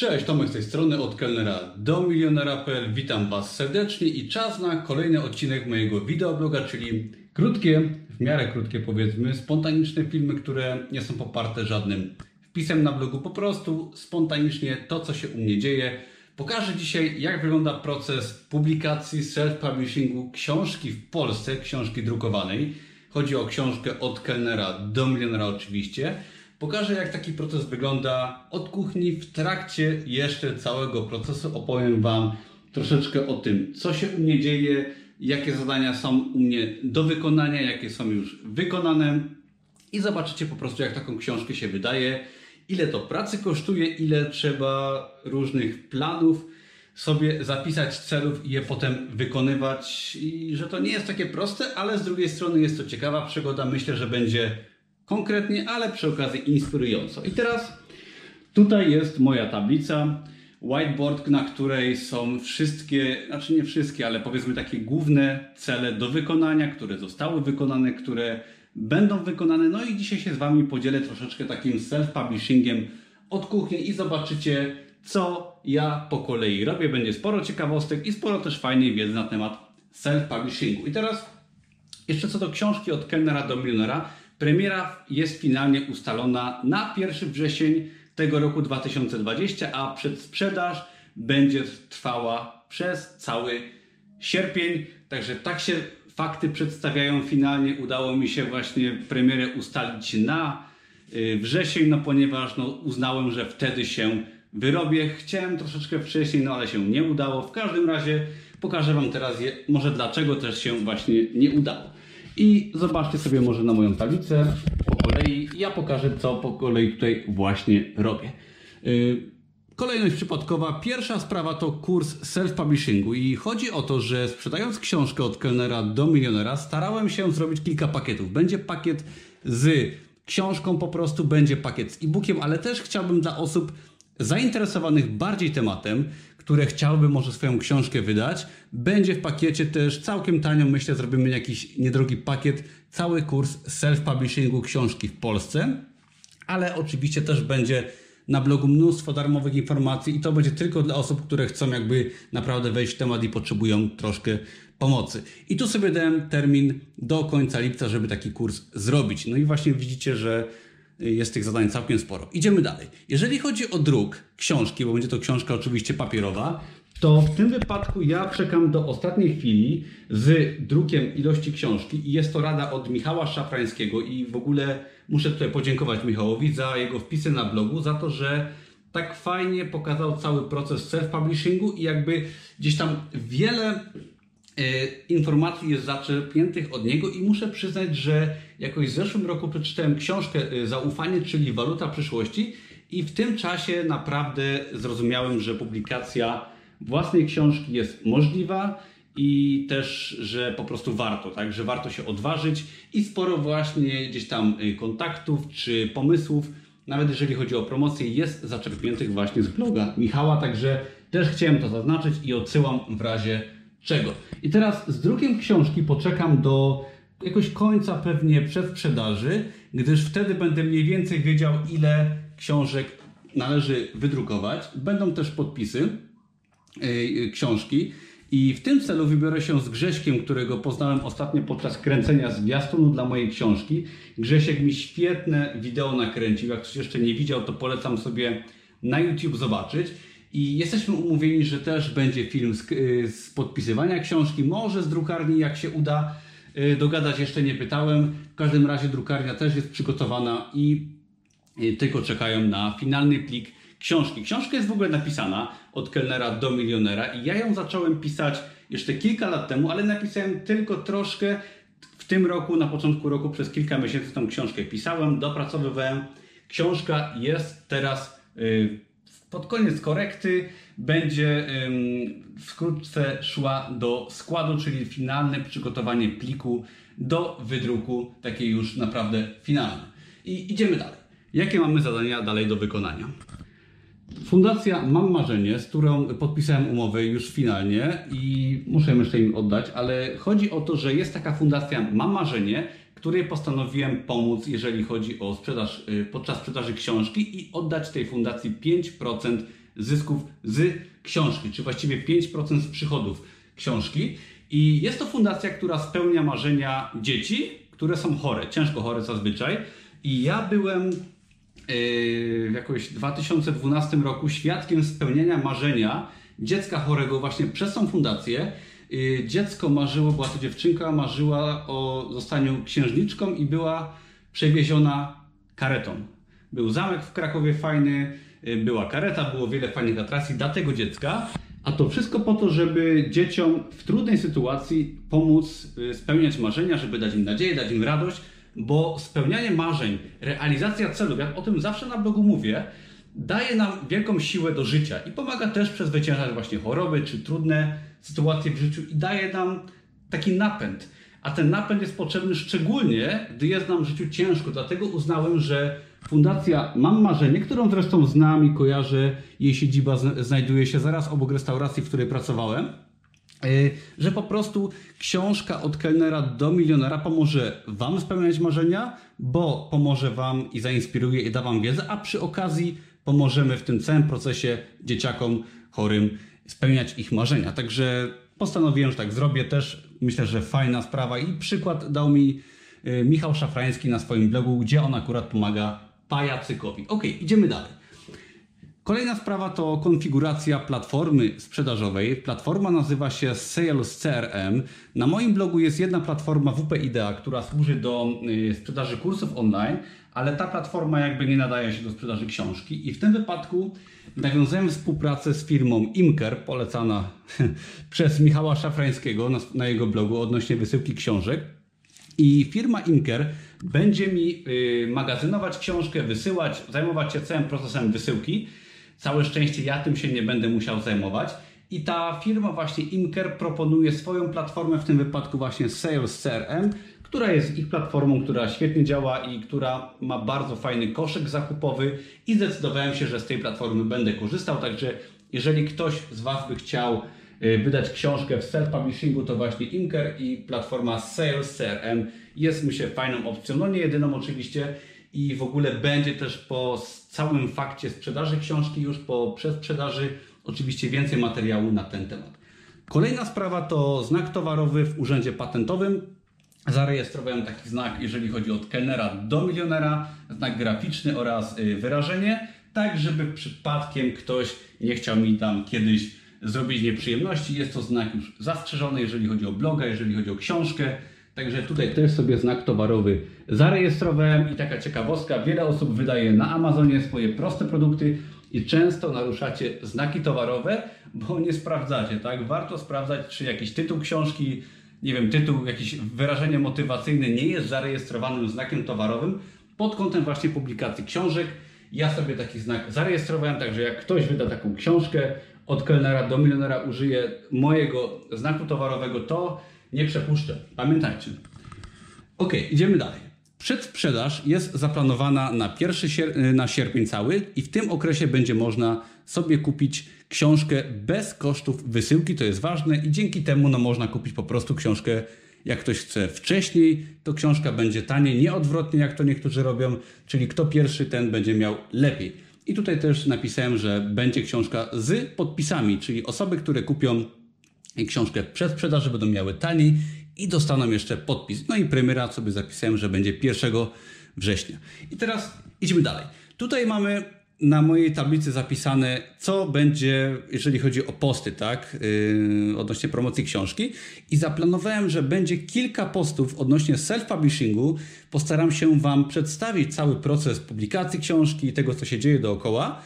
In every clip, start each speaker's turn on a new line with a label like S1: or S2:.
S1: Cześć, Tomek z tej strony, od kelnera do milionera.pl. Witam Was serdecznie i czas na kolejny odcinek mojego wideobloga, czyli krótkie, w miarę krótkie powiedzmy, spontaniczne filmy, które nie są poparte żadnym wpisem na blogu, po prostu spontanicznie to, co się u mnie dzieje. Pokażę dzisiaj, jak wygląda proces publikacji self-publishingu książki w Polsce, książki drukowanej. Chodzi o książkę od kelnera do milionera oczywiście. Pokażę, jak taki proces wygląda od kuchni w trakcie jeszcze całego procesu. Opowiem Wam troszeczkę o tym, co się u mnie dzieje, jakie zadania są u mnie do wykonania, jakie są już wykonane. I zobaczycie po prostu, jak taką książkę się wydaje, ile to pracy kosztuje, ile trzeba różnych planów sobie zapisać celów i je potem wykonywać. I że to nie jest takie proste, ale z drugiej strony jest to ciekawa przygoda. Myślę, że będzie konkretnie, ale przy okazji inspirująco. I teraz tutaj jest moja tablica, whiteboard, na której są wszystkie, znaczy nie wszystkie, ale powiedzmy takie główne cele do wykonania, które zostały wykonane, które będą wykonane. No i dzisiaj się z Wami podzielę troszeczkę takim self-publishingiem od kuchni i zobaczycie, co ja po kolei robię. Będzie sporo ciekawostek i sporo też fajnej wiedzy na temat self-publishingu. I teraz jeszcze co do książki od kelnera do milionera. Premiera jest finalnie ustalona na 1 wrzesień tego roku 2020, a przedsprzedaż będzie trwała przez cały sierpień. Także tak się fakty przedstawiają. Finalnie udało mi się właśnie premierę ustalić na y, wrzesień, no ponieważ no, uznałem, że wtedy się wyrobię. Chciałem troszeczkę wcześniej, no ale się nie udało. W każdym razie pokażę Wam teraz je, może dlaczego też się właśnie nie udało. I zobaczcie sobie może na moją tablicę po kolei. Ja pokażę, co po kolei tutaj właśnie robię. Yy, kolejność przypadkowa. Pierwsza sprawa to kurs self-publishingu i chodzi o to, że sprzedając książkę od kelnera do milionera starałem się zrobić kilka pakietów. Będzie pakiet z książką po prostu, będzie pakiet z e-bookiem, ale też chciałbym dla osób zainteresowanych bardziej tematem, które chciałby może swoją książkę wydać. Będzie w pakiecie też całkiem tanio, myślę, zrobimy jakiś niedrogi pakiet, cały kurs self-publishingu książki w Polsce, ale oczywiście też będzie na blogu mnóstwo darmowych informacji i to będzie tylko dla osób, które chcą jakby naprawdę wejść w temat i potrzebują troszkę pomocy. I tu sobie dałem termin do końca lipca, żeby taki kurs zrobić. No i właśnie widzicie, że jest tych zadań całkiem sporo. Idziemy dalej. Jeżeli chodzi o druk książki, bo będzie to książka oczywiście papierowa, to w tym wypadku ja czekam do ostatniej chwili z drukiem ilości książki i jest to rada od Michała Szafrańskiego i w ogóle muszę tutaj podziękować Michałowi za jego wpisy na blogu, za to, że tak fajnie pokazał cały proces self-publishingu i jakby gdzieś tam wiele informacji jest zaczerpniętych od niego i muszę przyznać, że jakoś w zeszłym roku przeczytałem książkę e, Zaufanie, czyli Waluta przyszłości i w tym czasie naprawdę zrozumiałem, że publikacja własnej książki jest możliwa i też, że po prostu warto, tak, że warto się odważyć i sporo właśnie gdzieś tam e, kontaktów czy pomysłów, nawet jeżeli chodzi o promocję, jest zaczerpniętych właśnie z bloga Michała, także też chciałem to zaznaczyć i odsyłam w razie czego. I teraz z drukiem książki poczekam do jakoś końca pewnie przedsprzedaży, gdyż wtedy będę mniej więcej wiedział, ile książek należy wydrukować. Będą też podpisy yy, książki. I w tym celu wybiorę się z Grześkiem, którego poznałem ostatnio podczas kręcenia zwiastunu dla mojej książki. Grzesiek mi świetne wideo nakręcił. Jak ktoś jeszcze nie widział, to polecam sobie na YouTube zobaczyć. I jesteśmy umówieni, że też będzie film z, y, z podpisywania książki, może z drukarni, jak się uda y, dogadać, jeszcze nie pytałem. W każdym razie drukarnia też jest przygotowana i y, tylko czekają na finalny plik książki. Książka jest w ogóle napisana od kelnera do milionera i ja ją zacząłem pisać jeszcze kilka lat temu, ale napisałem tylko troszkę. W tym roku, na początku roku, przez kilka miesięcy tą książkę pisałem, dopracowywałem. Książka jest teraz pod koniec korekty będzie wkrótce szła do składu, czyli finalne przygotowanie pliku do wydruku, takie już naprawdę finalne. I idziemy dalej. Jakie mamy zadania dalej do wykonania? Fundacja Mam Marzenie, z którą podpisałem umowę już finalnie i muszę jeszcze im oddać, ale chodzi o to, że jest taka fundacja Mam Marzenie, której postanowiłem pomóc, jeżeli chodzi o sprzedaż, y, podczas sprzedaży książki i oddać tej fundacji 5% zysków z książki, czy właściwie 5% z przychodów książki. I jest to fundacja, która spełnia marzenia dzieci, które są chore, ciężko chore zazwyczaj. I ja byłem w jakoś 2012 roku świadkiem spełnienia marzenia dziecka chorego właśnie przez tą fundację. Y, dziecko marzyło, była to dziewczynka, marzyła o zostaniu księżniczką i była przewieziona karetą. Był zamek w Krakowie fajny, y, była kareta, było wiele fajnych atrakcji dla tego dziecka. A to wszystko po to, żeby dzieciom w trudnej sytuacji pomóc y, spełniać marzenia, żeby dać im nadzieję, dać im radość, bo spełnianie marzeń, realizacja celów, jak o tym zawsze na blogu mówię, daje nam wielką siłę do życia i pomaga też przezwyciężać właśnie choroby czy trudne sytuacje w życiu i daje nam taki napęd. A ten napęd jest potrzebny szczególnie, gdy jest nam w życiu ciężko. Dlatego uznałem, że Fundacja Mam Marzenie, którą zresztą znam i kojarzę, jej siedziba znajduje się zaraz obok restauracji, w której pracowałem, y, że po prostu książka od kelnera do milionera pomoże Wam spełniać marzenia, bo pomoże Wam i zainspiruje i da Wam wiedzę, a przy okazji pomożemy w tym całym procesie dzieciakom chorym spełniać ich marzenia. Także postanowiłem, że tak zrobię też. Myślę, że fajna sprawa i przykład dał mi y, Michał Szafrański na swoim blogu, gdzie on akurat pomaga pajacykowi. Ok, idziemy dalej. Kolejna sprawa to konfiguracja platformy sprzedażowej. Platforma nazywa się Sales CRM. Na moim blogu jest jedna platforma WP Idea, która służy do y, sprzedaży kursów online, ale ta platforma jakby nie nadaje się do sprzedaży książki i w tym wypadku nawiązałem współpracę z firmą Imker, polecana przez Michała Szafrańskiego na, jego blogu odnośnie wysyłki książek. I firma Imker będzie mi y, magazynować książkę, wysyłać, zajmować się całym procesem wysyłki. Całe szczęście ja tym się nie będę musiał zajmować. I ta firma właśnie Imker proponuje swoją platformę, w tym wypadku właśnie Sales CRM, która jest ich platformą, która świetnie działa i która ma bardzo fajny koszyk zakupowy. I zdecydowałem się, że z tej platformy będę korzystał, także jeżeli ktoś z Was by chciał y, wydać książkę w self-publishingu, to właśnie Imker i platforma Sales CRM jest myślę fajną opcją, no nie jedyną oczywiście i w ogóle będzie też po całym fakcie sprzedaży książki, już po przedsprzedaży oczywiście więcej materiału na ten temat. Kolejna sprawa to znak towarowy w urzędzie patentowym. Zarejestrowałem taki znak, jeżeli chodzi od kelnera do milionera, znak graficzny oraz y, wyrażenie, tak żeby przypadkiem ktoś nie chciał mi tam kiedyś zrobić nieprzyjemności. Jest to znak już zastrzeżony, jeżeli chodzi o bloga, jeżeli chodzi o książkę. Także tutaj też sobie znak towarowy zarejestrowałem i taka ciekawostka, wiele osób wydaje na Amazonie swoje proste produkty i często naruszacie znaki towarowe, bo nie sprawdzacie, tak? Warto sprawdzać, czy jakiś tytuł książki, nie wiem, tytuł, jakieś wyrażenie motywacyjne nie jest zarejestrowanym znakiem towarowym pod kątem właśnie publikacji książek. Ja sobie taki znak zarejestrowałem, także jak ktoś wyda taką książkę od kelnera do milionera użyje mojego znaku towarowego, to nie przepuszczę. Pamiętajcie. Ok, idziemy dalej. Przedsprzedaż jest zaplanowana na, pierwszy sier na sierpień cały i w tym okresie będzie można sobie kupić książkę bez kosztów wysyłki, to jest ważne i dzięki temu no, można kupić po prostu książkę jak ktoś chce wcześniej, to książka będzie taniej, nie odwrotnie jak to niektórzy robią, czyli kto pierwszy, ten będzie miał lepiej. I tutaj też napisałem, że będzie książka z podpisami, czyli osoby, które kupią książkę przed sprzedaży będą miały taniej i dostaną jeszcze podpis. No i premiera sobie zapisałem, że będzie 1 września. I teraz idźmy dalej. Tutaj mamy na mojej tablicy zapisane, co będzie, jeżeli chodzi o posty, tak, yy, odnośnie promocji książki. I zaplanowałem, że będzie kilka postów odnośnie self-publishingu. Postaram się Wam przedstawić cały proces publikacji książki i tego, co się dzieje dookoła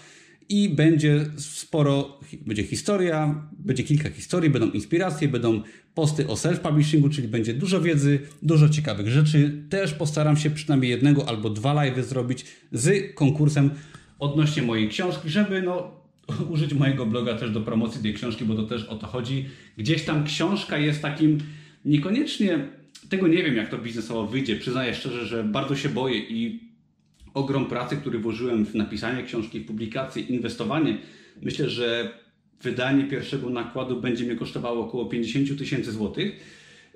S1: i będzie sporo, będzie historia, będzie kilka historii, będą inspiracje, będą posty o self-publishingu, czyli będzie dużo wiedzy, dużo ciekawych rzeczy. Też postaram się przynajmniej jednego albo dwa live zrobić z konkursem odnośnie mojej książki, żeby no, użyć mojego bloga też do promocji tej książki, bo to też o to chodzi. Gdzieś tam książka jest takim niekoniecznie, tego nie wiem jak to biznesowo wyjdzie, przyznaję szczerze, że bardzo się boję i ogrom pracy, który włożyłem w napisanie książki, w publikację, inwestowanie. Myślę, że wydanie pierwszego nakładu będzie mnie kosztowało około 50 tysięcy złotych,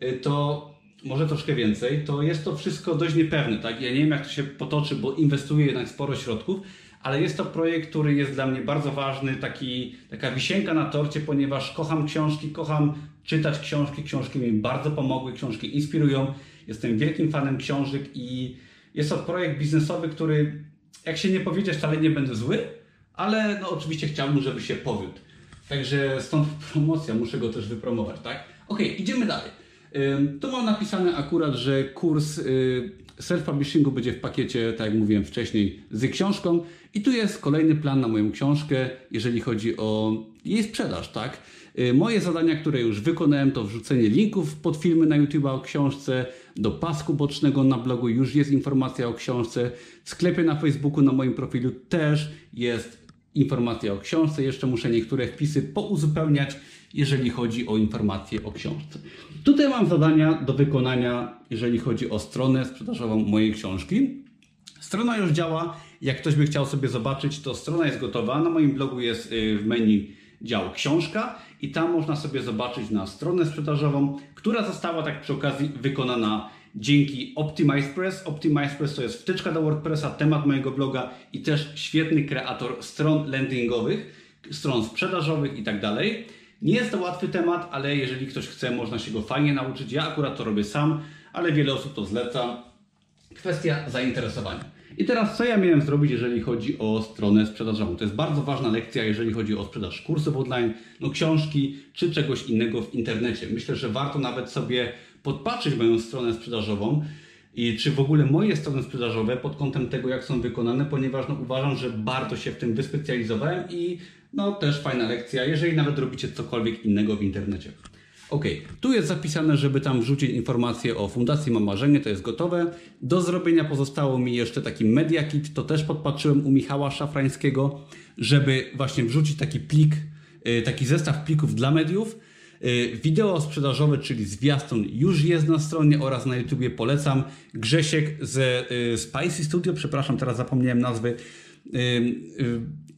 S1: y, to może troszkę więcej, to jest to wszystko dość niepewne. Tak? Ja nie wiem, jak to się potoczy, bo inwestuję jednak sporo środków, ale jest to projekt, który jest dla mnie bardzo ważny, taki, taka wisienka na torcie, ponieważ kocham książki, kocham czytać książki, książki mi bardzo pomogły, książki inspirują. Jestem wielkim fanem książek i jest to projekt biznesowy, który jak się nie powiedzieć, wcale nie będę zły, ale no oczywiście chciałbym, żeby się powiódł. Także stąd promocja, muszę go też wypromować, tak? Ok, idziemy dalej. Tu mam napisane akurat, że kurs y, self-publishingu będzie w pakiecie, tak jak mówiłem wcześniej, z książką. I tu jest kolejny plan na moją książkę, jeżeli chodzi o jej sprzedaż, tak? Y, moje zadania, które już wykonałem, to wrzucenie linków pod filmy na YouTube o książce, do pasku bocznego na blogu już jest informacja o książce, w sklepie na Facebooku na moim profilu też jest informacja o książce. Jeszcze muszę niektóre wpisy pouzupełniać, jeżeli chodzi o informacje o książce. Tutaj mam zadania do wykonania, jeżeli chodzi o stronę sprzedażową mojej książki. Strona już działa. Jak ktoś by chciał sobie zobaczyć, to strona jest gotowa. Na moim blogu jest y, w menu dział książka i tam można sobie zobaczyć na stronę sprzedażową, która została tak przy okazji wykonana dzięki OptimizePress. OptimizePress to jest wtyczka do WordPressa, temat mojego bloga i też świetny kreator stron landingowych, stron sprzedażowych i tak dalej. Nie jest to łatwy temat, ale jeżeli ktoś chce, można się go fajnie nauczyć. Ja akurat to robię sam, ale wiele osób to zleca. Kwestia zainteresowania. I teraz co ja miałem zrobić, jeżeli chodzi o stronę sprzedażową? To jest bardzo ważna lekcja, jeżeli chodzi o sprzedaż kursów online, no książki czy czegoś innego w internecie. Myślę, że warto nawet sobie podpatrzeć moją stronę sprzedażową i czy w ogóle moje strony sprzedażowe pod kątem tego, jak są wykonane, ponieważ no, uważam, że bardzo się w tym wyspecjalizowałem i no też fajna lekcja, jeżeli nawet robicie cokolwiek innego w internecie. Ok, tu jest zapisane, żeby tam wrzucić informację o Fundacji Mam Marzenie, to jest gotowe. Do zrobienia pozostało mi jeszcze taki Media Kit, to też podpatrzyłem u Michała Szafrańskiego, żeby właśnie wrzucić taki plik, y, taki zestaw plików dla mediów. Y, wideo sprzedażowe, czyli zwiastun już jest na stronie oraz na YouTubie polecam. Grzesiek z y, Spicy Studio, przepraszam, teraz zapomniałem nazwy,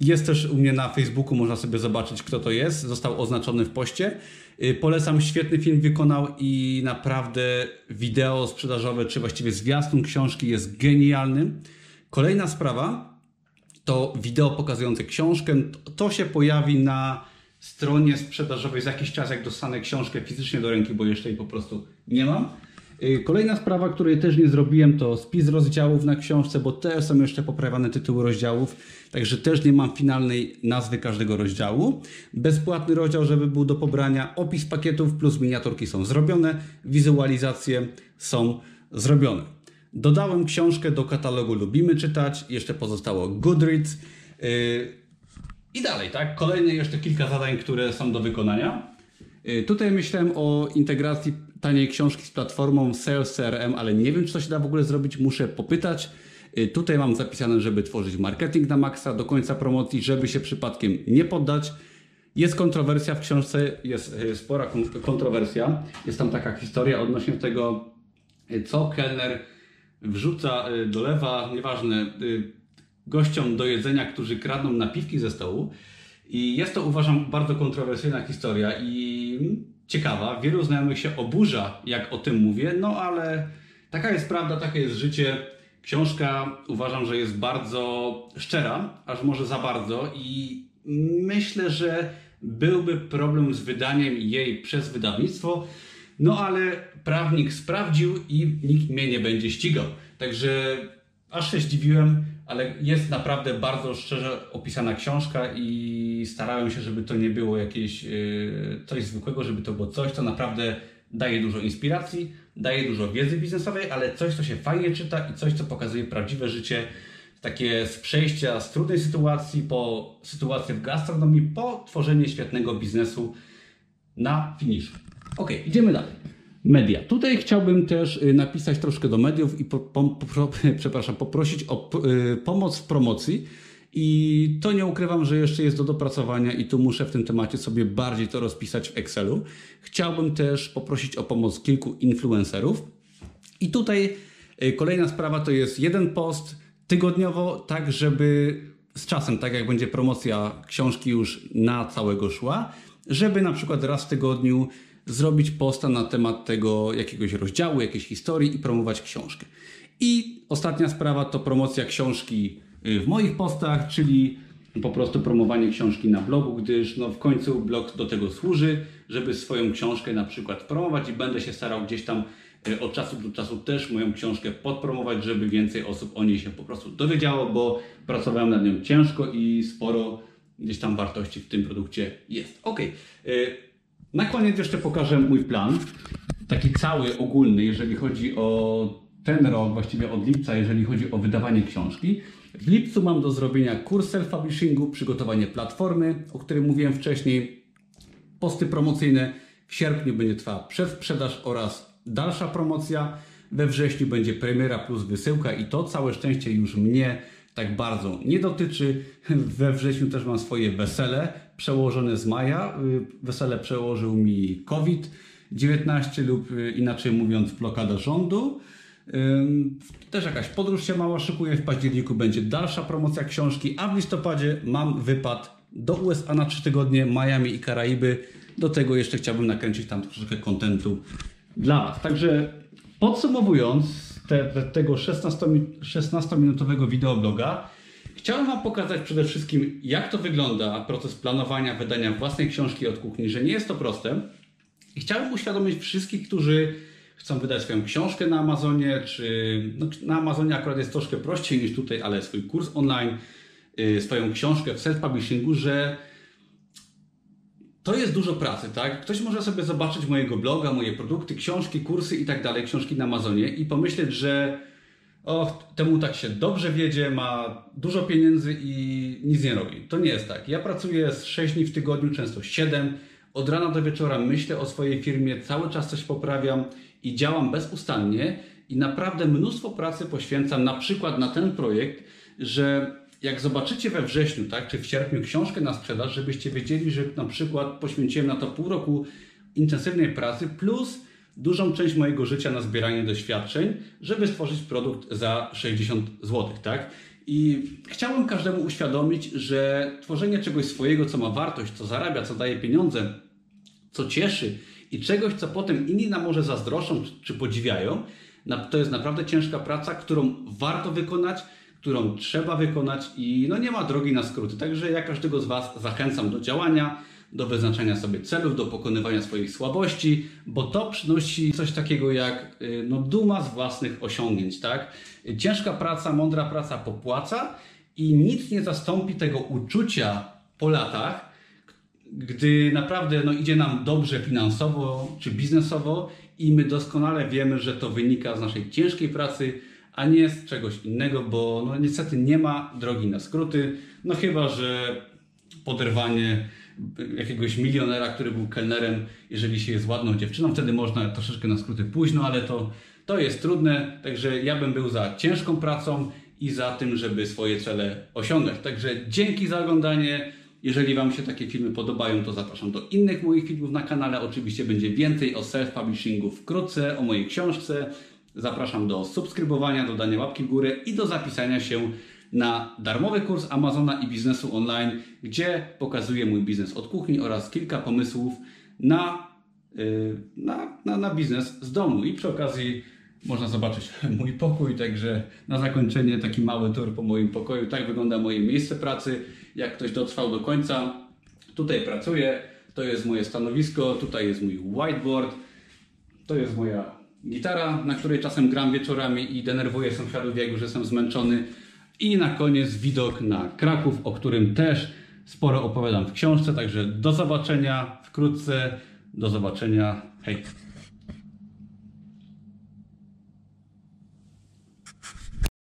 S1: jest też u mnie na Facebooku, można sobie zobaczyć, kto to jest. Został oznaczony w poście. Y, polecam, świetny film wykonał i naprawdę wideo sprzedażowe, czy właściwie zwiastun książki jest genialny. Kolejna sprawa to wideo pokazujące książkę. To się pojawi na stronie sprzedażowej za jakiś czas, jak dostanę książkę fizycznie do ręki, bo jeszcze jej po prostu nie mam. Y, kolejna sprawa, której też nie zrobiłem, to spis rozdziałów na książce, bo też są jeszcze poprawiane tytuły rozdziałów, także też nie mam finalnej nazwy każdego rozdziału. Bezpłatny rozdział, żeby był do pobrania, opis pakietów plus miniaturki są zrobione, wizualizacje są zrobione. Dodałem książkę do katalogu Lubimy Czytać, jeszcze pozostało Goodreads. Y, I dalej, tak? Kolejne jeszcze kilka zadań, które są do wykonania. Y, tutaj myślałem o integracji taniej książki z platformą Sales CRM, ale nie wiem, czy to się da w ogóle zrobić. Muszę popytać. Y, tutaj mam zapisane, żeby tworzyć marketing na maksa do końca promocji, żeby się przypadkiem nie poddać. Jest kontrowersja w książce, jest y, spora kontrowersja. Jest tam taka historia odnośnie tego, co kelner wrzuca, dolewa, nieważne, gościom do jedzenia, którzy kradną napiwki ze stołu. I jest to, uważam, bardzo kontrowersyjna historia i ciekawa. Wielu znajomych się oburza, jak o tym mówię, no ale taka jest prawda, takie jest życie. Książka uważam, że jest bardzo szczera, aż może za bardzo i myślę, że byłby problem z wydaniem jej przez wydawnictwo, no ale prawnik sprawdził i nikt mnie nie będzie ścigał. Także aż się zdziwiłem, ale jest naprawdę bardzo szczerze opisana książka i starałem się, żeby to nie było jakieś yy, coś zwykłego, żeby to było coś, co naprawdę daje dużo inspiracji, daje dużo wiedzy biznesowej, ale coś, co się fajnie czyta i coś, co pokazuje prawdziwe życie, takie z przejścia z trudnej sytuacji po sytuację w gastronomii, po tworzenie świetnego biznesu na finiszu. Ok, idziemy dalej. Media. Tutaj chciałbym też y, napisać troszkę do mediów i po, po, po, przepraszam, poprosić o y, pomoc w promocji. I to nie ukrywam, że jeszcze jest do dopracowania i tu muszę w tym temacie sobie bardziej to rozpisać w Excelu. Chciałbym też poprosić o pomoc kilku influencerów. I tutaj y, kolejna sprawa to jest jeden post tygodniowo, tak żeby z czasem, tak jak będzie promocja książki już na całego szła, żeby na przykład raz w tygodniu zrobić posta na temat tego jakiegoś rozdziału, jakiejś historii i promować książkę. I ostatnia sprawa to promocja książki y, w moich postach, czyli po prostu promowanie książki na blogu, gdyż no, w końcu blog do tego służy, żeby swoją książkę na przykład promować i będę się starał gdzieś tam y, od czasu do czasu też moją książkę podpromować, żeby więcej osób o niej się po prostu dowiedziało, bo pracowałem nad nią ciężko i sporo gdzieś tam wartości w tym produkcie jest. Ok. Na koniec jeszcze pokażę mój plan. Taki cały, ogólny, jeżeli chodzi o ten rok, właściwie od lipca, jeżeli chodzi o wydawanie książki. W lipcu mam do zrobienia kurs self-publishingu, przygotowanie platformy, o której mówiłem wcześniej, posty promocyjne. W sierpniu będzie trwała przedsprzedaż oraz dalsza promocja. We wrześniu będzie premiera plus wysyłka i to całe szczęście już mnie tak bardzo nie dotyczy. We wrześniu też mam swoje wesele przełożone z maja. Wesele przełożył mi COVID-19 lub y, inaczej mówiąc blokada rządu. Też jakaś podróż się mała szykuje. W październiku będzie dalsza promocja książki, a w listopadzie mam wypad do USA na 3 tygodnie, Miami i Karaiby. Do tego jeszcze chciałbym nakręcić tam troszeczkę kontentu dla Was. Także podsumowując te, tego 16-minutowego wideobloga, chciałem Wam pokazać przede wszystkim, jak to wygląda proces planowania, wydania własnej książki od kuchni, że nie jest to proste. I chciałem uświadomić wszystkich, którzy chcą wydać swoją książkę na Amazonie, czy no, na Amazonie akurat jest troszkę prościej niż tutaj, ale swój kurs online, yy, swoją książkę w self-publishingu, że to jest dużo pracy, tak? Ktoś może sobie zobaczyć mojego bloga, moje produkty, książki, kursy i tak dalej, książki na Amazonie i pomyśleć, że o, temu tak się dobrze wiedzie, ma dużo pieniędzy i nic nie robi. To nie jest tak. Ja pracuję z 6 dni w tygodniu, często 7. Od rana do wieczora myślę o swojej firmie, cały czas coś poprawiam i działam bezustannie i naprawdę mnóstwo pracy poświęcam na przykład na ten projekt, że jak zobaczycie we wrześniu, tak, czy w sierpniu książkę na sprzedaż, żebyście wiedzieli, że na przykład poświęciłem na to pół roku intensywnej pracy plus dużą część mojego życia na zbieranie doświadczeń, żeby stworzyć produkt za 60 zł, tak? I chciałbym każdemu uświadomić, że tworzenie czegoś swojego, co ma wartość, co zarabia, co daje pieniądze, co cieszy i czegoś, co potem inni nam może zazdroszczą czy podziwiają, to jest naprawdę ciężka praca, którą warto wykonać, którą trzeba wykonać i no nie ma drogi na skróty. Także ja każdego z Was zachęcam do działania, do wyznaczania sobie celów, do pokonywania swoich słabości, bo to przynosi coś takiego jak y, no, duma z własnych osiągnięć. Tak? Ciężka praca, mądra praca popłaca i nic nie zastąpi tego uczucia po latach, gdy naprawdę no, idzie nam dobrze finansowo czy biznesowo i my doskonale wiemy, że to wynika z naszej ciężkiej pracy, a nie z czegoś innego, bo no, niestety nie ma drogi na skróty, no chyba, że poderwanie jakiegoś milionera, który był kelnerem, jeżeli się jest ładną dziewczyną, wtedy można troszeczkę na skróty późno, ale to, to jest trudne, także ja bym był za ciężką pracą i za tym, żeby swoje cele osiągać. Także dzięki za oglądanie. Jeżeli Wam się takie filmy podobają, to zapraszam do innych moich filmów na kanale. Oczywiście będzie więcej o self-publishingu wkrótce, o mojej książce. Zapraszam do subskrybowania, do dania łapki w górę i do zapisania się na darmowy kurs Amazona i biznesu online, gdzie pokazuję mój biznes od kuchni oraz kilka pomysłów na, yy, na, na, na biznes z domu. I przy okazji można zobaczyć mój pokój, także na zakończenie taki mały tour po moim pokoju. Tak wygląda moje miejsce pracy. Jak ktoś dotrwał do końca, tutaj pracuję, to jest moje stanowisko, tutaj jest mój whiteboard, to jest moja gitara, na której czasem gram wieczorami i denerwuję sąsiadów, jak już jestem zmęczony. I na koniec widok na Kraków, o którym też sporo opowiadam w książce, także do zobaczenia wkrótce. Do zobaczenia. Hej!